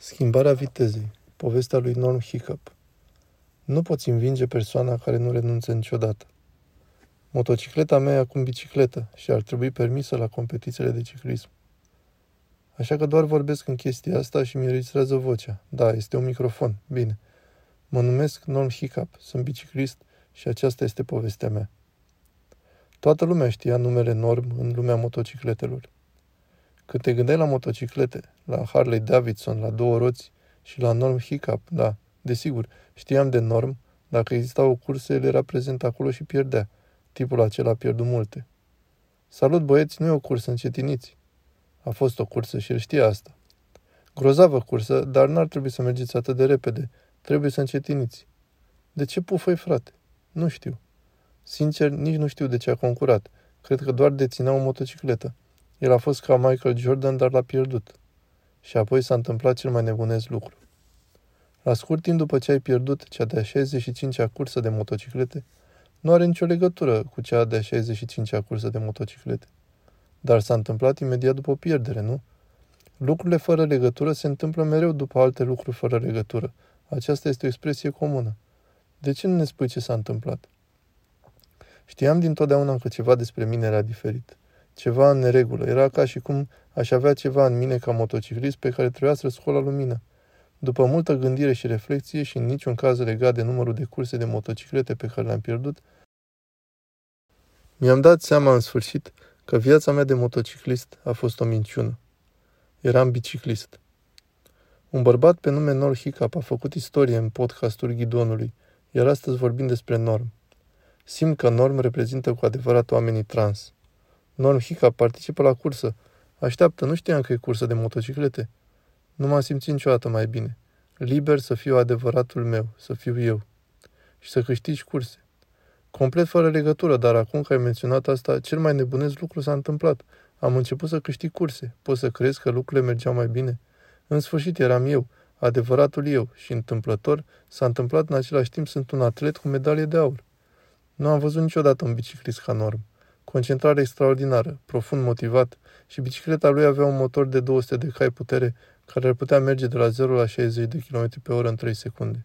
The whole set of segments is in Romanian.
Schimbarea vitezei. Povestea lui Norm Hiccup. Nu poți învinge persoana care nu renunță niciodată. Motocicleta mea e acum bicicletă și ar trebui permisă la competițiile de ciclism. Așa că doar vorbesc în chestia asta și mi înregistrează vocea. Da, este un microfon. Bine. Mă numesc Norm Hiccup, sunt biciclist și aceasta este povestea mea. Toată lumea știa numele Norm în lumea motocicletelor. Când te gândeai la motociclete, la Harley Davidson, la două roți și la Norm Hiccup, da, desigur, știam de Norm, dacă exista o cursă, el era prezent acolo și pierdea. Tipul acela a pierdut multe. Salut băieți, nu e o cursă, încetiniți. A fost o cursă și el știa asta. Grozavă cursă, dar n-ar trebui să mergeți atât de repede. Trebuie să încetiniți. De ce pufăi, frate? Nu știu. Sincer, nici nu știu de ce a concurat. Cred că doar deținea o motocicletă. El a fost ca Michael Jordan, dar l-a pierdut. Și apoi s-a întâmplat cel mai nebunesc lucru. La scurt timp după ce ai pierdut cea de-a 65-a cursă de motociclete, nu are nicio legătură cu cea de-a 65-a cursă de motociclete. Dar s-a întâmplat imediat după o pierdere, nu? Lucrurile fără legătură se întâmplă mereu după alte lucruri fără legătură. Aceasta este o expresie comună. De ce nu ne spui ce s-a întâmplat? Știam dintotdeauna că ceva despre mine era diferit ceva în neregulă. Era ca și cum aș avea ceva în mine ca motociclist pe care trebuia să-l scol la lumină. După multă gândire și reflexie și în niciun caz legat de numărul de curse de motociclete pe care le-am pierdut, mi-am dat seama în sfârșit că viața mea de motociclist a fost o minciună. Eram biciclist. Un bărbat pe nume Nor Hiccup a făcut istorie în podcastul Ghidonului, iar astăzi vorbim despre Norm. Simt că Norm reprezintă cu adevărat oamenii trans – Norm Hica participă la cursă. Așteaptă, nu știam că e cursă de motociclete. Nu m-am simțit niciodată mai bine. Liber să fiu adevăratul meu, să fiu eu. Și să câștigi curse. Complet fără legătură, dar acum că ai menționat asta, cel mai nebunesc lucru s-a întâmplat. Am început să câștig curse. Poți să crezi că lucrurile mergeau mai bine? În sfârșit eram eu, adevăratul eu, și întâmplător s-a întâmplat în același timp sunt un atlet cu medalie de aur. Nu am văzut niciodată un biciclist ca norm. Concentrare extraordinară, profund motivat și bicicleta lui avea un motor de 200 de cai putere care ar putea merge de la 0 la 60 de km pe oră în 3 secunde.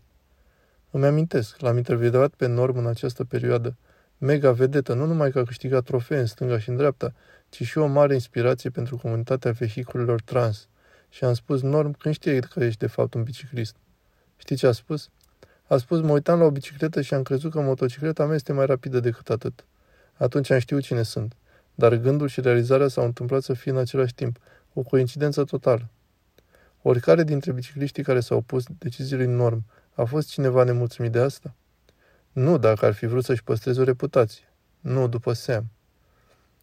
Îmi amintesc, l-am intervievat pe Norm în această perioadă, mega vedetă, nu numai că a câștigat trofee în stânga și în dreapta, ci și o mare inspirație pentru comunitatea vehiculelor trans. Și am spus, Norm, când știi că ești de fapt un biciclist? Știi ce a spus? A spus, mă uitam la o bicicletă și am crezut că motocicleta mea este mai rapidă decât atât. Atunci am știut cine sunt. Dar gândul și realizarea s-au întâmplat să fie în același timp. O coincidență totală. Oricare dintre bicicliștii care s-au opus deciziei norm a fost cineva nemulțumit de asta? Nu dacă ar fi vrut să-și păstreze o reputație. Nu după Sam.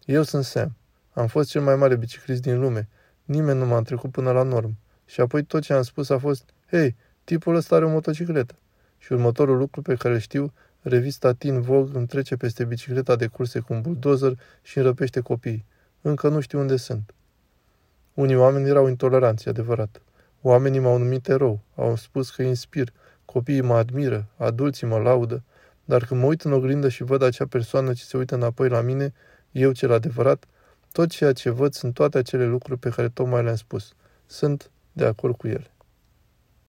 Eu sunt Sam. Am fost cel mai mare biciclist din lume. Nimeni nu m-a întrecut până la norm. Și apoi tot ce am spus a fost, hei, tipul ăsta are o motocicletă. Și următorul lucru pe care îl știu Revista Teen Vogue îmi trece peste bicicleta de curse cu un buldozer și înrăpește copiii. Încă nu știu unde sunt. Unii oameni erau intoleranți, adevărat. Oamenii m-au numit erou, au spus că inspir, copiii mă admiră, adulții mă laudă, dar când mă uit în oglindă și văd acea persoană ce se uită înapoi la mine, eu cel adevărat, tot ceea ce văd sunt toate acele lucruri pe care tocmai le-am spus. Sunt de acord cu ele.